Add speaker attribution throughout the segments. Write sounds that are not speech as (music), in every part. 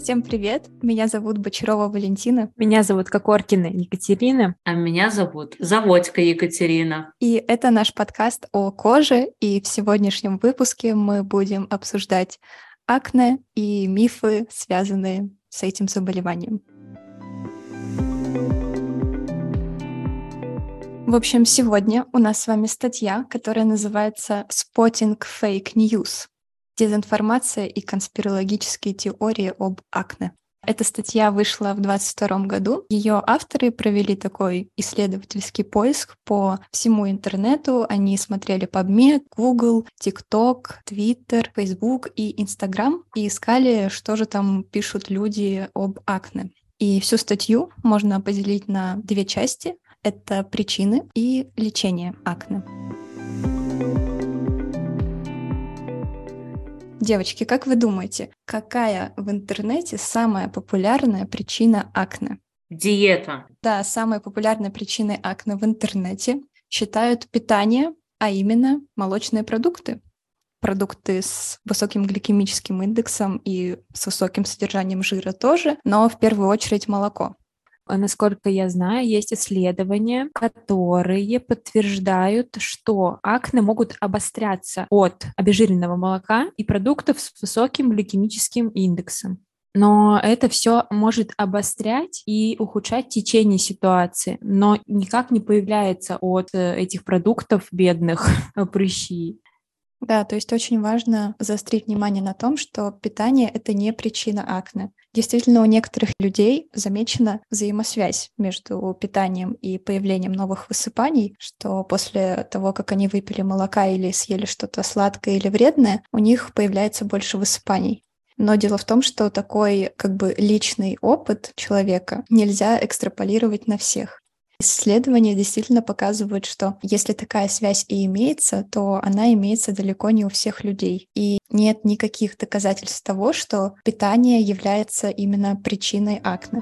Speaker 1: Всем привет! Меня зовут Бочарова Валентина.
Speaker 2: Меня зовут Кокоркина Екатерина.
Speaker 3: А меня зовут Заводька Екатерина.
Speaker 1: И это наш подкаст о коже, и в сегодняшнем выпуске мы будем обсуждать акне и мифы, связанные с этим заболеванием. В общем, сегодня у нас с вами статья, которая называется «Spotting Fake News. Дезинформация и конспирологические теории об акне». Эта статья вышла в 2022 году. Ее авторы провели такой исследовательский поиск по всему интернету. Они смотрели PubMed, Google, TikTok, Twitter, Facebook и Instagram и искали, что же там пишут люди об акне. И всю статью можно поделить на две части — это причины и лечение акне. Девочки, как вы думаете, какая в интернете самая популярная причина акне?
Speaker 3: Диета.
Speaker 1: Да, самой популярной причиной акне в интернете считают питание, а именно молочные продукты. Продукты с высоким гликемическим индексом и с высоким содержанием жира тоже, но в первую очередь молоко.
Speaker 2: А насколько я знаю, есть исследования, которые подтверждают, что акне могут обостряться от обезжиренного молока и продуктов с высоким гликемическим индексом. Но это все может обострять и ухудшать течение ситуации, но никак не появляется от э, этих продуктов бедных прыщи.
Speaker 1: Да, то есть очень важно заострить внимание на том, что питание — это не причина акне. Действительно, у некоторых людей замечена взаимосвязь между питанием и появлением новых высыпаний, что после того, как они выпили молока или съели что-то сладкое или вредное, у них появляется больше высыпаний. Но дело в том, что такой как бы личный опыт человека нельзя экстраполировать на всех. Исследования действительно показывают, что если такая связь и имеется, то она имеется далеко не у всех людей. И нет никаких доказательств того, что питание является именно причиной акне.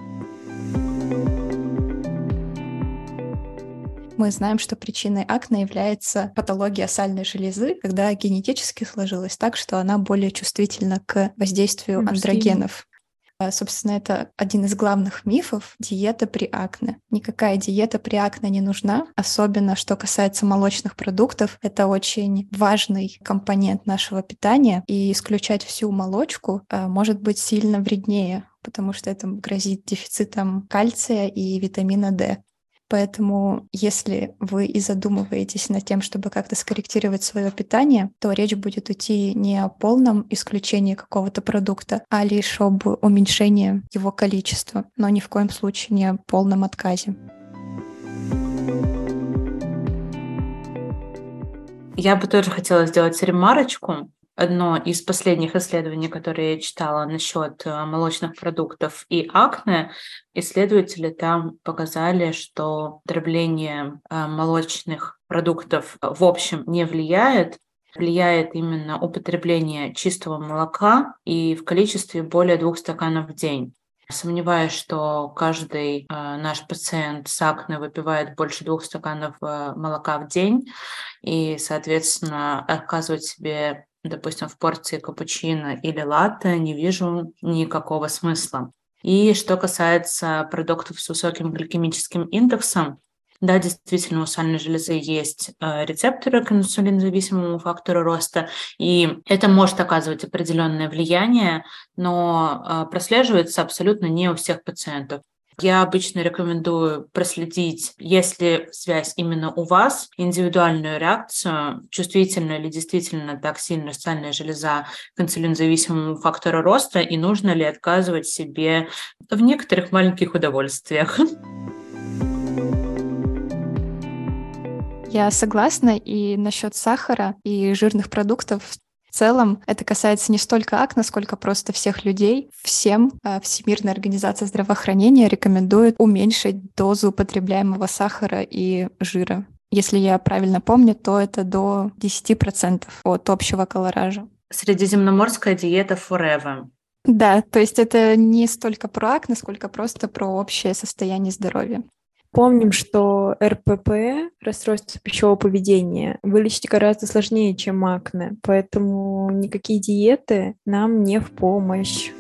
Speaker 1: Мы знаем, что причиной акне является патология сальной железы, когда генетически сложилось так, что она более чувствительна к воздействию андрогенов. А, собственно, это один из главных мифов — диета при акне. Никакая диета при акне не нужна, особенно что касается молочных продуктов. Это очень важный компонент нашего питания, и исключать всю молочку а, может быть сильно вреднее потому что это грозит дефицитом кальция и витамина D. Поэтому, если вы и задумываетесь над тем, чтобы как-то скорректировать свое питание, то речь будет идти не о полном исключении какого-то продукта, а лишь об уменьшении его количества, но ни в коем случае не о полном отказе.
Speaker 3: Я бы тоже хотела сделать ремарочку одно из последних исследований, которые я читала насчет э, молочных продуктов и акне, исследователи там показали, что потребление э, молочных продуктов в общем не влияет, влияет именно употребление чистого молока и в количестве более двух стаканов в день. Сомневаюсь, что каждый э, наш пациент с акне выпивает больше двух стаканов э, молока в день и, соответственно, отказывать себе допустим, в порции капучино или латте, не вижу никакого смысла. И что касается продуктов с высоким гликемическим индексом, да, действительно, у сальной железы есть э, рецепторы к инсулинозависимому фактору роста, и это может оказывать определенное влияние, но э, прослеживается абсолютно не у всех пациентов. Я обычно рекомендую проследить, если связь именно у вас, индивидуальную реакцию, чувствительна ли действительно так сильно социальная железа к инсулинозависимому фактору роста, и нужно ли отказывать себе в некоторых маленьких удовольствиях.
Speaker 1: Я согласна и насчет сахара и жирных продуктов в целом это касается не столько акне, сколько просто всех людей. Всем а, Всемирная организация здравоохранения рекомендует уменьшить дозу употребляемого сахара и жира. Если я правильно помню, то это до 10% от общего колоража.
Speaker 3: Средиземноморская диета Forever.
Speaker 1: Да, то есть это не столько про акне, сколько просто про общее состояние здоровья.
Speaker 2: Помним, что РПП, расстройство пищевого поведения, вылечить гораздо сложнее, чем акне, поэтому никакие диеты нам не в помощь.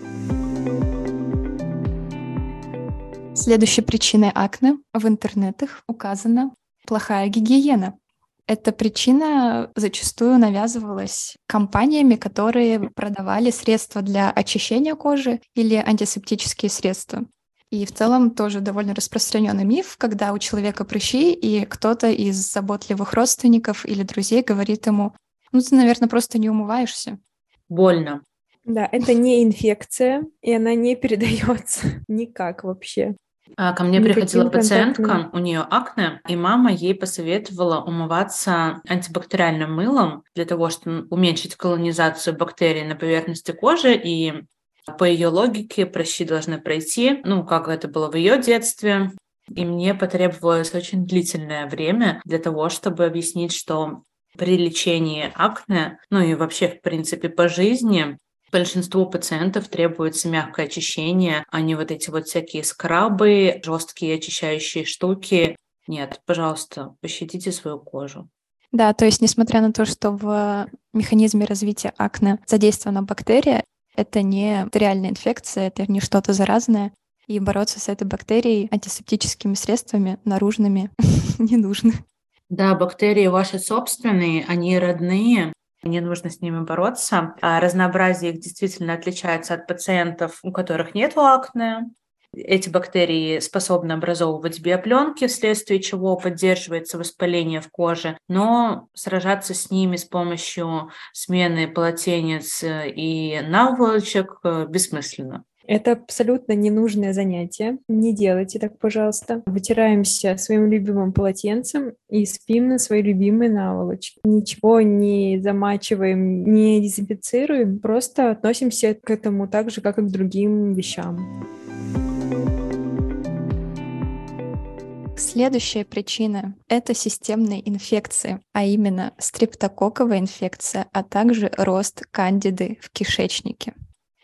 Speaker 1: Следующей причиной акне в интернетах указана плохая гигиена. Эта причина зачастую навязывалась компаниями, которые продавали средства для очищения кожи или антисептические средства. И в целом тоже довольно распространенный миф, когда у человека прыщи, и кто-то из заботливых родственников или друзей говорит ему, ну ты, наверное, просто не умываешься.
Speaker 3: Больно.
Speaker 2: Да, это не инфекция, и она не передается (laughs) никак вообще.
Speaker 3: А, ко мне приходила пациентка, у нее акне, и мама ей посоветовала умываться антибактериальным мылом для того, чтобы уменьшить колонизацию бактерий на поверхности кожи и по ее логике прыщи должны пройти, ну, как это было в ее детстве. И мне потребовалось очень длительное время для того, чтобы объяснить, что при лечении акне, ну и вообще, в принципе, по жизни, Большинству пациентов требуется мягкое очищение, а не вот эти вот всякие скрабы, жесткие очищающие штуки. Нет, пожалуйста, пощадите свою кожу.
Speaker 1: Да, то есть, несмотря на то, что в механизме развития акне задействована бактерия, это не бактериальная инфекция, это не что-то заразное, и бороться с этой бактерией антисептическими средствами наружными (laughs) не нужно.
Speaker 3: Да, бактерии ваши собственные, они родные, не нужно с ними бороться. А разнообразие их действительно отличается от пациентов, у которых нет акне. Эти бактерии способны образовывать биопленки, вследствие чего поддерживается воспаление в коже, но сражаться с ними с помощью смены полотенец и наволочек э, бессмысленно.
Speaker 2: Это абсолютно ненужное занятие. Не делайте так, пожалуйста. Вытираемся своим любимым полотенцем и спим на своей любимой наволочке. Ничего не замачиваем, не дезинфицируем, просто относимся к этому так же, как и к другим вещам.
Speaker 1: Следующая причина – это системные инфекции, а именно стрептококковая инфекция, а также рост кандиды в кишечнике.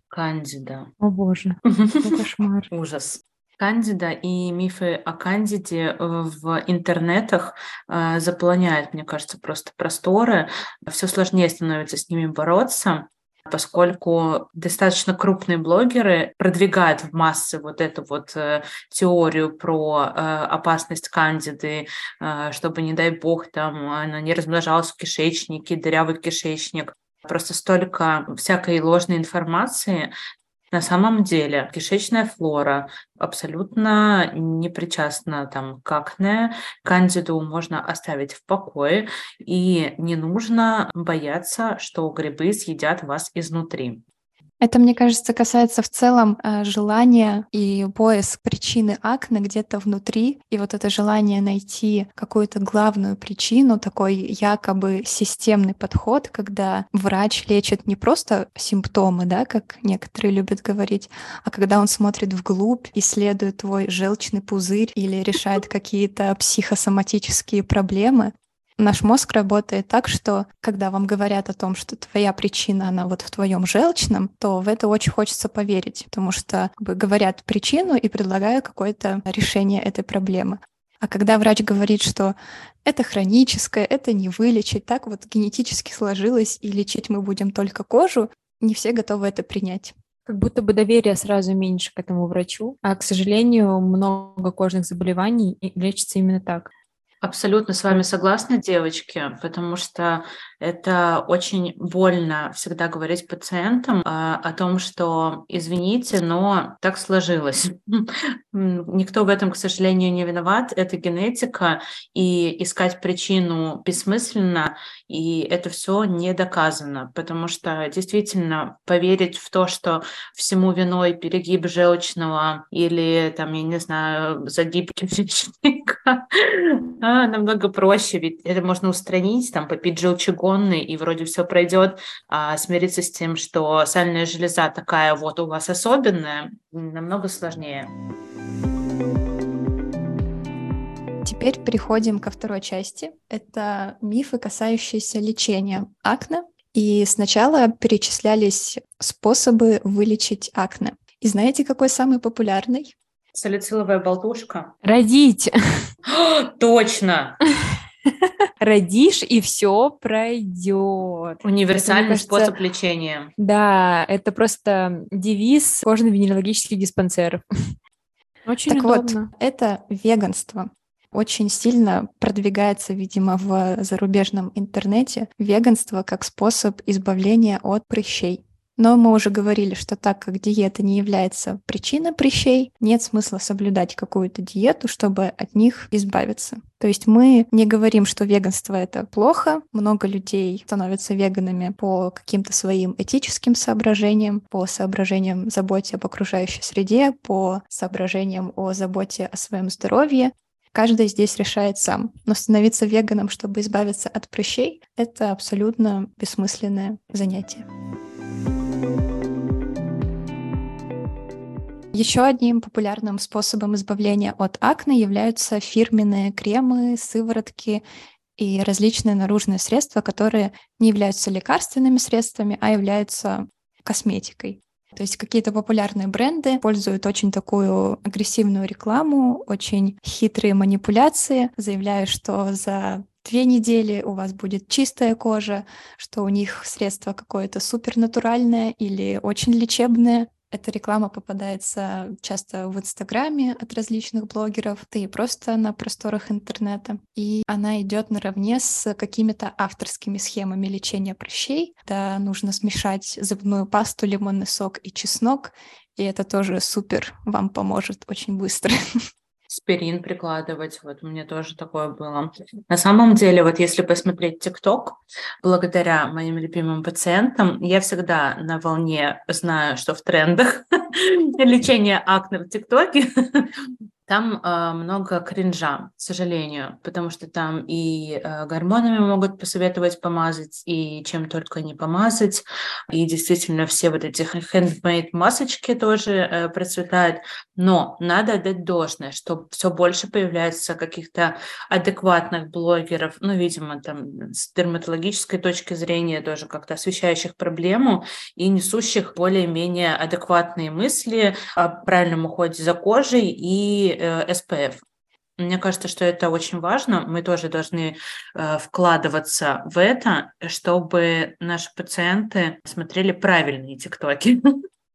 Speaker 3: Кандида.
Speaker 2: О боже, (laughs) кошмар.
Speaker 3: Ужас. Кандида и мифы о Кандиде э, в интернетах э, заполоняют, мне кажется, просто просторы. Все сложнее становится с ними бороться поскольку достаточно крупные блогеры продвигают в массы вот эту вот э, теорию про э, опасность кандиды, э, чтобы, не дай бог, там она не размножалась в кишечнике, дырявый кишечник. Просто столько всякой ложной информации. На самом деле кишечная флора абсолютно не причастна там, к акне. Кандиду можно оставить в покое, и не нужно бояться, что грибы съедят вас изнутри.
Speaker 1: Это, мне кажется, касается в целом э, желания и поиск причины акне где-то внутри. И вот это желание найти какую-то главную причину, такой якобы системный подход, когда врач лечит не просто симптомы, да, как некоторые любят говорить, а когда он смотрит вглубь, исследует твой желчный пузырь или решает какие-то психосоматические проблемы, Наш мозг работает так, что когда вам говорят о том, что твоя причина, она вот в твоем желчном, то в это очень хочется поверить, потому что как бы, говорят причину и предлагают какое-то решение этой проблемы. А когда врач говорит, что это хроническое, это не вылечить, так вот генетически сложилось, и лечить мы будем только кожу, не все готовы это принять.
Speaker 2: Как будто бы доверия сразу меньше к этому врачу, а, к сожалению, много кожных заболеваний лечится именно так.
Speaker 3: Абсолютно с вами согласна, девочки, потому что это очень больно всегда говорить пациентам э, о том, что извините, но так сложилось. (laughs) Никто в этом, к сожалению, не виноват. Это генетика, и искать причину бессмысленно, и это все не доказано, потому что действительно поверить в то, что всему виной перегиб желчного или там, я не знаю, загиб (laughs) кишечника, а, намного проще, ведь это можно устранить, там, попить желчегонный, и вроде все пройдет, а смириться с тем, что сальная железа такая вот у вас особенная, намного сложнее.
Speaker 1: Теперь переходим ко второй части. Это мифы, касающиеся лечения акне. И сначала перечислялись способы вылечить акне. И знаете, какой самый популярный?
Speaker 3: Салициловая болтушка.
Speaker 2: Родить. (gasps)
Speaker 3: Точно. (laughs)
Speaker 2: Родишь, и все пройдет.
Speaker 3: Универсальный кажется, способ лечения.
Speaker 2: Да, это просто девиз кожно-венерологических диспансеров. (laughs) Очень
Speaker 1: так
Speaker 2: удобно.
Speaker 1: вот, это веганство очень сильно продвигается, видимо, в зарубежном интернете веганство как способ избавления от прыщей. Но мы уже говорили, что так как диета не является причиной прыщей, нет смысла соблюдать какую-то диету, чтобы от них избавиться. То есть мы не говорим, что веганство это плохо. Много людей становятся веганами по каким-то своим этическим соображениям, по соображениям заботе об окружающей среде, по соображениям о заботе о своем здоровье. Каждый здесь решает сам. Но становиться веганом, чтобы избавиться от прыщей, это абсолютно бессмысленное занятие. Еще одним популярным способом избавления от акне являются фирменные кремы, сыворотки и различные наружные средства, которые не являются лекарственными средствами, а являются косметикой. То есть какие-то популярные бренды пользуют очень такую агрессивную рекламу, очень хитрые манипуляции, заявляя, что за две недели у вас будет чистая кожа, что у них средство какое-то супернатуральное или очень лечебное. Эта реклама попадается часто в Инстаграме от различных блогеров, да и просто на просторах интернета. И она идет наравне с какими-то авторскими схемами лечения прыщей. Да, нужно смешать зубную пасту, лимонный сок и чеснок, и это тоже супер вам поможет очень быстро. (laughs)
Speaker 3: спирин прикладывать. Вот у меня тоже такое было. На самом деле, вот если посмотреть ТикТок, благодаря моим любимым пациентам, я всегда на волне знаю, что в трендах (laughs) лечение акне в ТикТоке. Там э, много кринжа, к сожалению, потому что там и э, гормонами могут посоветовать помазать, и чем только не помазать. И действительно все вот эти handmade масочки тоже э, процветают. Но надо отдать должное, что все больше появляется каких-то адекватных блогеров, ну, видимо, там с дерматологической точки зрения тоже как-то освещающих проблему и несущих более-менее адекватные мысли о правильном уходе за кожей и SPF. Э, Мне кажется, что это очень важно. Мы тоже должны э, вкладываться в это, чтобы наши пациенты смотрели правильные тиктоки. (laughs)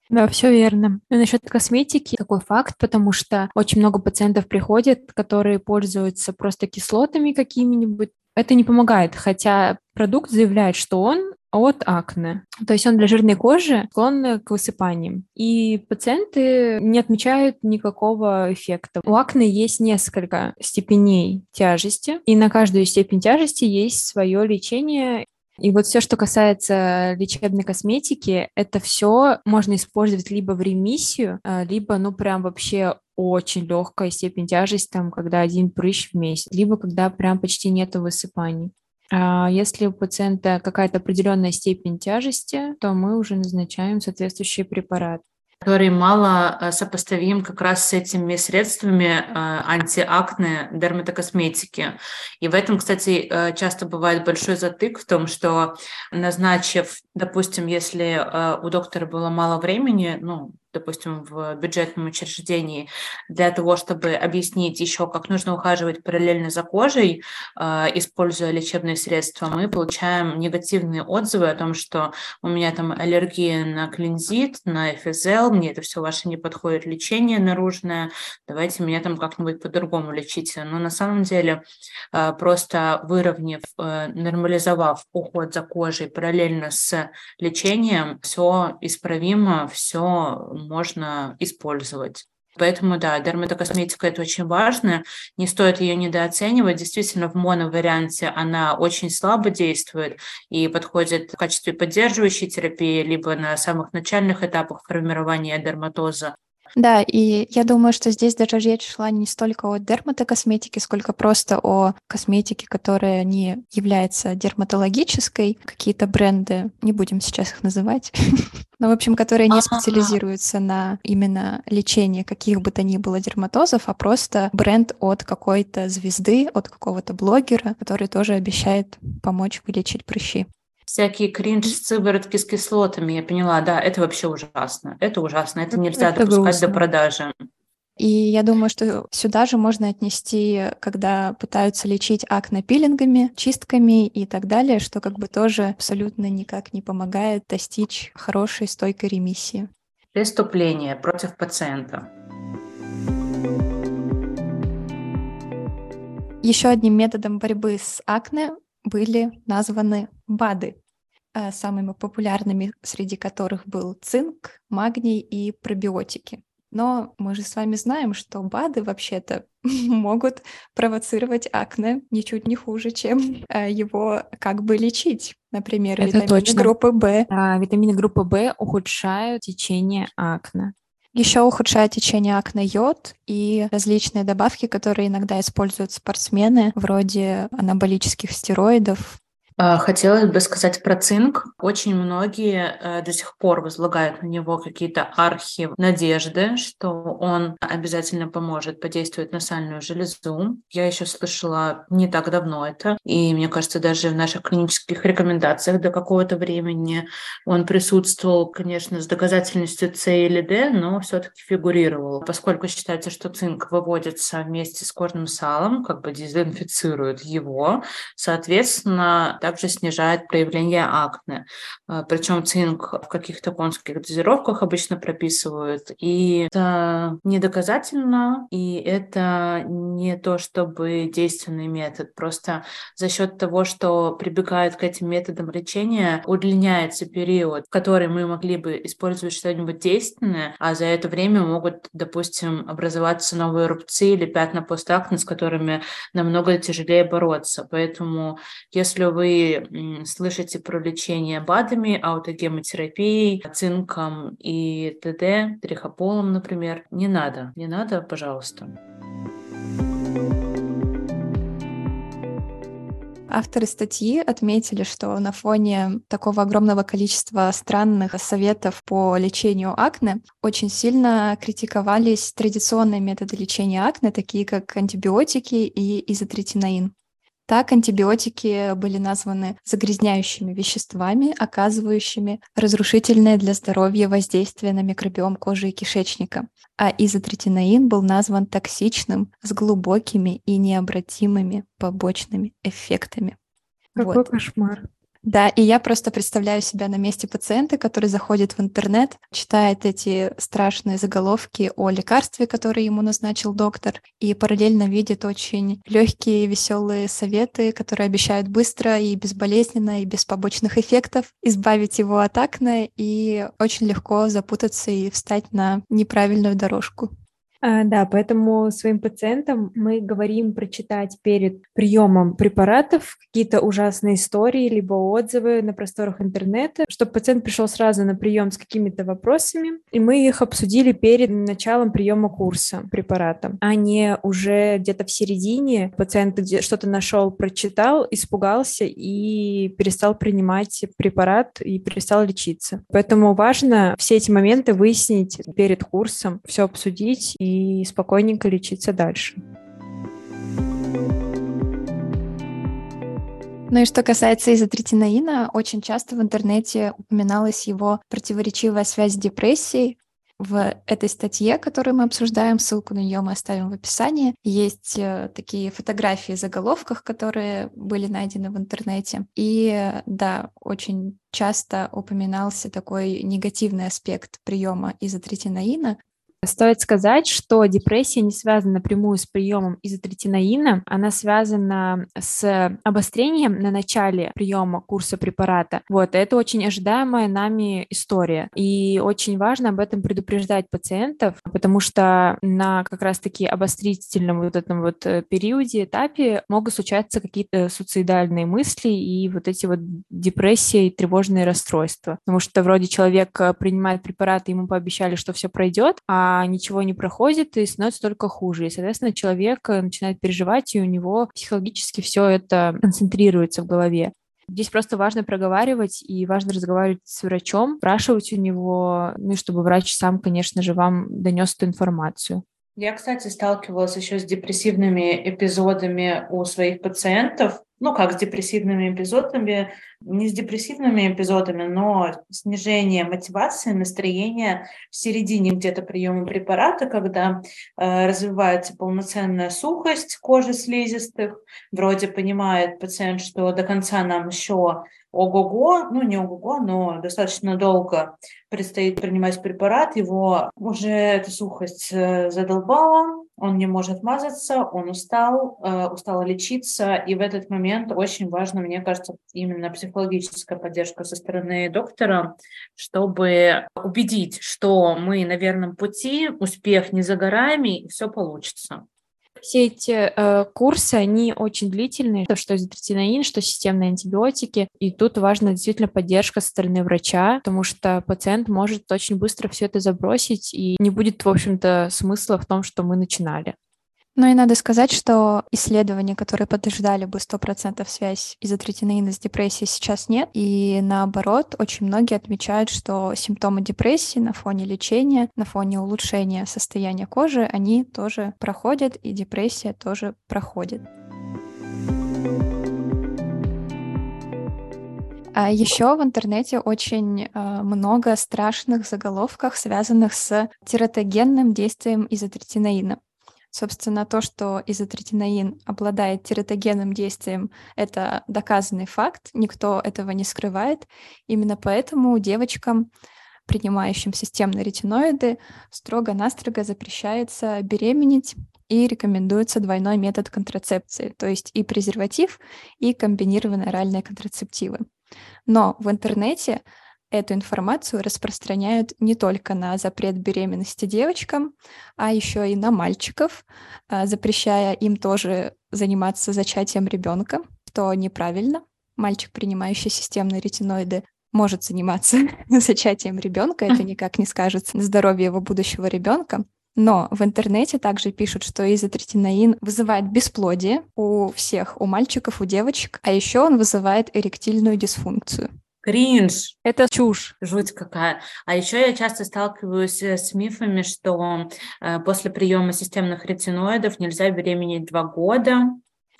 Speaker 2: Да, все верно. Ну, насчет косметики такой факт, потому что очень много пациентов приходят, которые пользуются просто кислотами какими-нибудь. Это не помогает, хотя продукт заявляет, что он от акне. То есть он для жирной кожи склонен к высыпаниям. И пациенты не отмечают никакого эффекта. У акне есть несколько степеней тяжести, и на каждую степень тяжести есть свое лечение. И вот все, что касается лечебной косметики, это все можно использовать либо в ремиссию, а, либо, ну, прям вообще очень легкая степень тяжести, там, когда один прыщ в месяц, либо когда прям почти нету высыпаний. А если у пациента какая-то определенная степень тяжести, то мы уже назначаем соответствующий препарат
Speaker 3: который мало э, сопоставим как раз с этими средствами э, антиакне дерматокосметики. И в этом, кстати, э, часто бывает большой затык в том, что назначив, допустим, если у доктора было мало времени, ну, допустим, в бюджетном учреждении, для того, чтобы объяснить еще, как нужно ухаживать параллельно за кожей, а, используя лечебные средства, мы получаем негативные отзывы о том, что у меня там аллергия на клинзит, на ФЗЛ, мне это все ваше не подходит лечение наружное, давайте меня там как-нибудь по-другому лечите. Но на самом деле а, просто выровняв, а, нормализовав уход за кожей параллельно с лечением, все исправимо, все можно использовать. Поэтому, да, дерматокосметика – это очень важно, не стоит ее недооценивать. Действительно, в моноварианте она очень слабо действует и подходит в качестве поддерживающей терапии, либо на самых начальных этапах формирования дерматоза.
Speaker 1: Да, и я думаю, что здесь даже речь шла не столько о дерматокосметике, сколько просто о косметике, которая не является дерматологической. Какие-то бренды, не будем сейчас их называть, (laughs) но, в общем, которые не специализируются на именно лечении каких бы то ни было дерматозов, а просто бренд от какой-то звезды, от какого-то блогера, который тоже обещает помочь вылечить прыщи
Speaker 3: всякие кринж сыворотки с кислотами. Я поняла, да, это вообще ужасно. Это ужасно, это ну, нельзя это допускать грустно. до продажи.
Speaker 1: И я думаю, что сюда же можно отнести, когда пытаются лечить акне пилингами, чистками и так далее, что как бы тоже абсолютно никак не помогает достичь хорошей стойкой ремиссии.
Speaker 3: Преступление против пациента.
Speaker 1: Еще одним методом борьбы с акне были названы БАДы, э, самыми популярными среди которых был цинк, магний и пробиотики. Но мы же с вами знаем, что БАДы вообще-то (laughs) могут провоцировать акне ничуть не хуже, чем э, его как бы лечить. Например, Это витамины точно. группы В.
Speaker 2: А, витамины группы В ухудшают течение акне.
Speaker 1: Еще ухудшает течение акне йод и различные добавки, которые иногда используют спортсмены, вроде анаболических стероидов,
Speaker 3: хотелось бы сказать про цинк. Очень многие э, до сих пор возлагают на него какие-то архи надежды, что он обязательно поможет подействовать на сальную железу. Я еще слышала не так давно это, и мне кажется, даже в наших клинических рекомендациях до какого-то времени он присутствовал, конечно, с доказательностью С или Д, но все-таки фигурировал. Поскольку считается, что цинк выводится вместе с кожным салом, как бы дезинфицирует его, соответственно, также снижает проявление акне. А, Причем цинк в каких-то конских дозировках обычно прописывают. И это не доказательно, и это не то чтобы действенный метод. Просто за счет того, что прибегают к этим методам лечения, удлиняется период, в который мы могли бы использовать что-нибудь действенное, а за это время могут, допустим, образоваться новые рубцы или пятна постакне, с которыми намного тяжелее бороться. Поэтому если вы слышите про лечение БАДами, аутогемотерапией, цинком и ТД, трихополом, например, не надо. Не надо, пожалуйста.
Speaker 1: Авторы статьи отметили, что на фоне такого огромного количества странных советов по лечению акне очень сильно критиковались традиционные методы лечения акне, такие как антибиотики и изотретинаин. Так антибиотики были названы загрязняющими веществами, оказывающими разрушительное для здоровья воздействие на микробиом кожи и кишечника. А изотретинаин был назван токсичным с глубокими и необратимыми побочными эффектами.
Speaker 2: Какой вот. кошмар.
Speaker 1: Да, и я просто представляю себя на месте пациента, который заходит в интернет, читает эти страшные заголовки о лекарстве, которое ему назначил доктор, и параллельно видит очень легкие, веселые советы, которые обещают быстро и безболезненно, и без побочных эффектов избавить его от акне, и очень легко запутаться и встать на неправильную дорожку.
Speaker 2: А, да, поэтому своим пациентам мы говорим прочитать перед приемом препаратов какие-то ужасные истории, либо отзывы на просторах интернета, чтобы пациент пришел сразу на прием с какими-то вопросами, и мы их обсудили перед началом приема курса препарата, а не уже где-то в середине пациент что-то нашел, прочитал, испугался и перестал принимать препарат и перестал лечиться. Поэтому важно все эти моменты выяснить перед курсом, все обсудить и и спокойненько лечиться дальше.
Speaker 1: Ну и что касается изотретинаина, очень часто в интернете упоминалась его противоречивая связь с депрессией. В этой статье, которую мы обсуждаем, ссылку на нее мы оставим в описании, есть э, такие фотографии в заголовках, которые были найдены в интернете. И да, очень часто упоминался такой негативный аспект приема изотретинаина,
Speaker 2: Стоит сказать, что депрессия не связана напрямую с приемом изотретинаина, она связана с обострением на начале приема курса препарата. Вот, это очень ожидаемая нами история. И очень важно об этом предупреждать пациентов, потому что на как раз-таки обострительном вот этом вот э, периоде, этапе могут случаться какие-то суицидальные мысли и вот эти вот депрессии и тревожные расстройства. Потому что вроде человек э, принимает препараты, ему пообещали, что все пройдет, а а ничего не проходит и становится только хуже. И, соответственно, человек э, начинает переживать, и у него психологически все это концентрируется в голове. Здесь просто важно проговаривать и важно разговаривать с врачом, спрашивать у него, ну чтобы врач сам, конечно же, вам донес эту информацию.
Speaker 3: Я, кстати, сталкивалась еще с депрессивными эпизодами у своих пациентов, ну, как с депрессивными эпизодами, не с депрессивными эпизодами, но снижение мотивации, настроения в середине где-то приема препарата, когда э, развивается полноценная сухость кожи слизистых, вроде понимает пациент, что до конца нам еще ого-го, ну не ого-го, но достаточно долго предстоит принимать препарат, его уже эта сухость э, задолбала, он не может мазаться, он устал, э, устал лечиться, и в этот момент очень важно, мне кажется, именно психологическая поддержка со стороны доктора, чтобы убедить, что мы на верном пути, успех не за горами, и все получится.
Speaker 2: Все эти э, курсы, они очень длительные, что изотретинаин, что системные антибиотики. И тут важна действительно поддержка со стороны врача, потому что пациент может очень быстро все это забросить, и не будет, в общем-то, смысла в том, что мы начинали.
Speaker 1: Ну и надо сказать, что исследования, которые подтверждали бы 100% связь изотретинаина с депрессией, сейчас нет. И наоборот, очень многие отмечают, что симптомы депрессии на фоне лечения, на фоне улучшения состояния кожи, они тоже проходят, и депрессия тоже проходит. А еще в интернете очень э, много страшных заголовков, связанных с тератогенным действием изотретинаина. Собственно, то, что изотретинаин обладает тератогенным действием, это доказанный факт, никто этого не скрывает. Именно поэтому девочкам, принимающим системные ретиноиды, строго-настрого запрещается беременеть и рекомендуется двойной метод контрацепции, то есть и презерватив, и комбинированные оральные контрацептивы. Но в интернете эту информацию распространяют не только на запрет беременности девочкам, а еще и на мальчиков, а, запрещая им тоже заниматься зачатием ребенка, что неправильно. Мальчик, принимающий системные ретиноиды, может заниматься (laughs) зачатием ребенка, это никак не скажется на здоровье его будущего ребенка. Но в интернете также пишут, что изотретинаин вызывает бесплодие у всех, у мальчиков, у девочек, а еще он вызывает эректильную дисфункцию.
Speaker 3: Кринж.
Speaker 2: Это чушь.
Speaker 3: Жуть какая. А еще я часто сталкиваюсь э, с мифами, что э, после приема системных ретиноидов нельзя беременеть два года.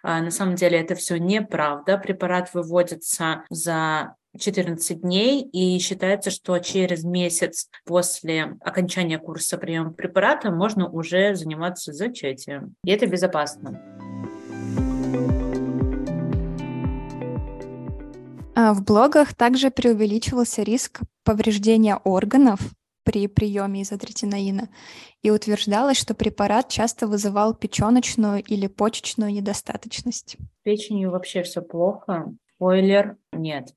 Speaker 3: А на самом деле это все неправда. Препарат выводится за 14 дней, и считается, что через месяц после окончания курса приема препарата можно уже заниматься зачатием. И это безопасно.
Speaker 1: В блогах также преувеличивался риск повреждения органов при приеме изотретинаина, и утверждалось, что препарат часто вызывал печеночную или почечную недостаточность.
Speaker 3: Печенью вообще все плохо. Спойлер, нет.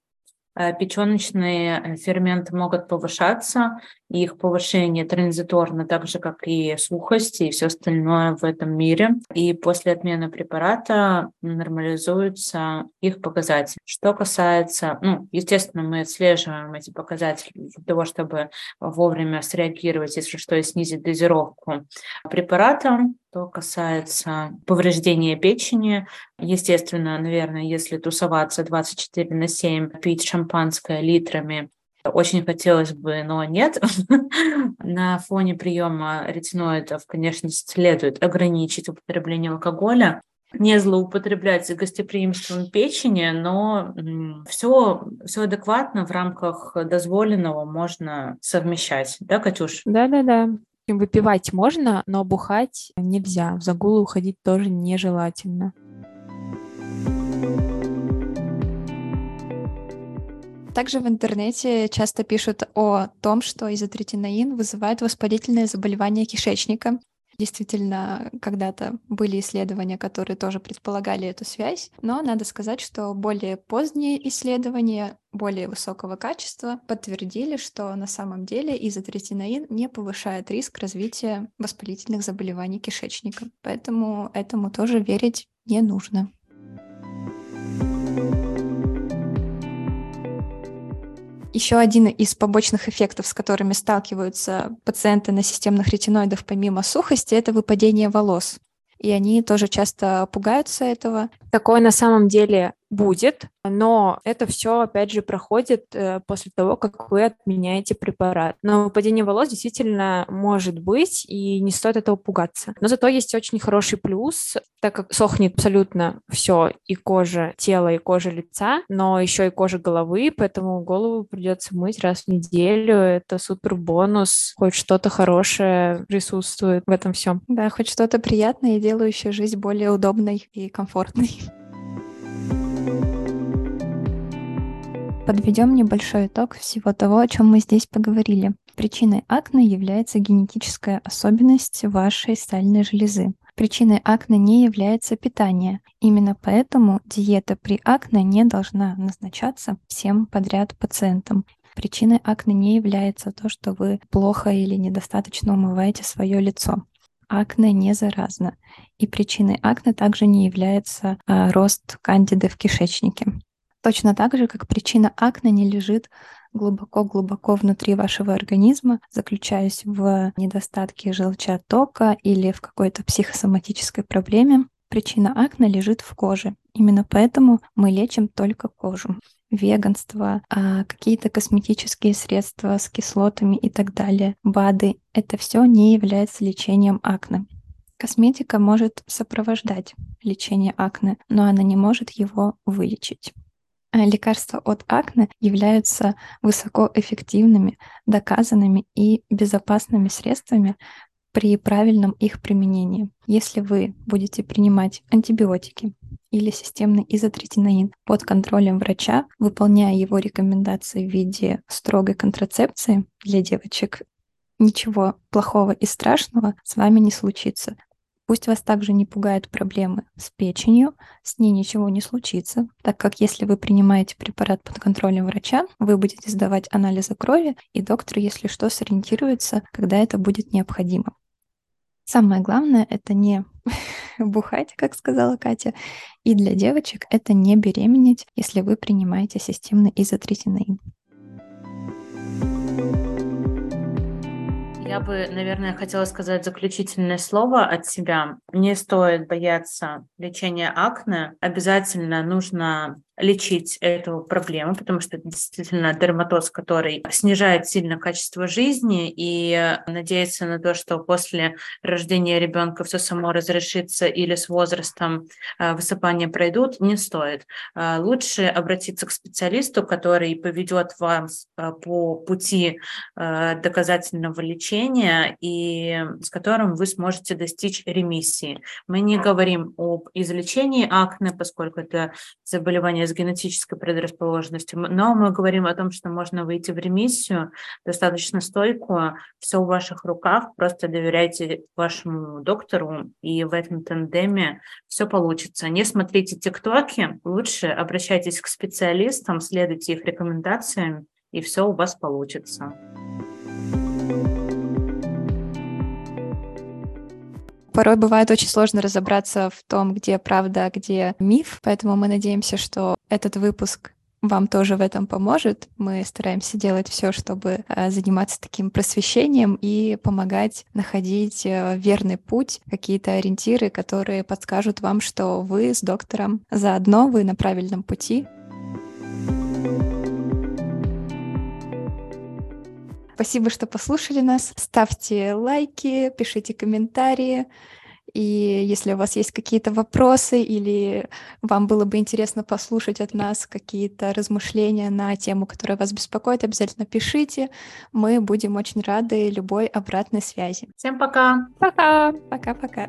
Speaker 3: Э, печеночные э, ферменты могут повышаться, их повышение транзиторно, так же, как и сухость и все остальное в этом мире. И после отмены препарата нормализуются их показатели. Что касается, ну, естественно, мы отслеживаем эти показатели для того, чтобы вовремя среагировать, если что, и снизить дозировку препарата. Что касается повреждения печени, естественно, наверное, если тусоваться 24 на 7, пить шампанское литрами, очень хотелось бы, но нет. (laughs) На фоне приема ретиноидов, конечно, следует ограничить употребление алкоголя, не злоупотреблять гостеприимством печени, но все, все адекватно в рамках дозволенного можно совмещать. Да, Катюш?
Speaker 2: Да-да-да. Выпивать можно, но бухать нельзя. В загулы уходить тоже нежелательно.
Speaker 1: Также в интернете часто пишут о том, что изотретинаин вызывает воспалительное заболевание кишечника. Действительно, когда-то были исследования, которые тоже предполагали эту связь, но надо сказать, что более поздние исследования более высокого качества подтвердили, что на самом деле изотретинаин не повышает риск развития воспалительных заболеваний кишечника. Поэтому этому тоже верить не нужно. Еще один из побочных эффектов, с которыми сталкиваются пациенты на системных ретиноидах помимо сухости, это выпадение волос. И они тоже часто пугаются этого.
Speaker 2: Такое на самом деле будет, но это все, опять же, проходит э, после того, как вы отменяете препарат. Но выпадение волос действительно может быть, и не стоит этого пугаться. Но зато есть очень хороший плюс, так как сохнет абсолютно все, и кожа тела, и кожа лица, но еще и кожа головы, поэтому голову придется мыть раз в неделю. Это супер бонус, хоть что-то хорошее присутствует в этом всем.
Speaker 1: Да, хоть что-то приятное и делающее жизнь более удобной и комфортной. Подведем небольшой итог всего того, о чем мы здесь поговорили. Причиной акне является генетическая особенность вашей сальной железы. Причиной акне не является питание. Именно поэтому диета при акне не должна назначаться всем подряд пациентам. Причиной акне не является то, что вы плохо или недостаточно умываете свое лицо. Акне не заразно. И причиной акне также не является а, рост кандиды в кишечнике. Точно так же, как причина акне не лежит глубоко-глубоко внутри вашего организма, заключаясь в недостатке желчатока или в какой-то психосоматической проблеме. Причина акне лежит в коже. Именно поэтому мы лечим только кожу. Веганство, а какие-то косметические средства с кислотами и так далее, БАДы — это все не является лечением акне. Косметика может сопровождать лечение акне, но она не может его вылечить. Э, лекарства от акне являются высокоэффективными, доказанными и безопасными средствами при правильном их применении. Если вы будете принимать антибиотики или системный изотретинаин под контролем врача, выполняя его рекомендации в виде строгой контрацепции для девочек, ничего плохого и страшного с вами не случится. Пусть вас также не пугают проблемы с печенью, с ней ничего не случится, так как если вы принимаете препарат под контролем врача, вы будете сдавать анализы крови, и доктор, если что, сориентируется, когда это будет необходимо. Самое главное — это не (laughs) бухать, как сказала Катя, и для девочек это не беременеть, если вы принимаете системный изотритинаин.
Speaker 3: Я бы, наверное, хотела сказать заключительное слово от себя. Не стоит бояться лечения акне. Обязательно нужно лечить эту проблему, потому что это действительно дерматоз, который снижает сильно качество жизни, и надеяться на то, что после рождения ребенка все само разрешится или с возрастом э, высыпания пройдут, не стоит. Э, лучше обратиться к специалисту, который поведет вас э, по пути доказательного лечения и с которым вы сможете достичь ремиссии. Мы не говорим об излечении акне, поскольку это заболевание с генетической предрасположенностью, но мы говорим о том, что можно выйти в ремиссию, достаточно стойкую, все в ваших руках, просто доверяйте вашему доктору, и в этом тандеме все получится. Не смотрите тиктоки, лучше обращайтесь к специалистам, следуйте их рекомендациям, и все у вас получится.
Speaker 1: Порой бывает очень сложно разобраться в том, где правда, а где миф, поэтому мы надеемся, что этот выпуск вам тоже в этом поможет. Мы стараемся делать все, чтобы э, заниматься таким просвещением и помогать находить э, верный путь, какие-то ориентиры, которые подскажут вам, что вы с доктором заодно, вы на правильном пути. Спасибо, что послушали нас. Ставьте лайки, пишите комментарии. И если у вас есть какие-то вопросы или вам было бы интересно послушать от нас какие-то размышления на тему, которая вас беспокоит, обязательно пишите. Мы будем очень рады любой обратной связи.
Speaker 3: Всем пока.
Speaker 1: Пока. Пока-пока.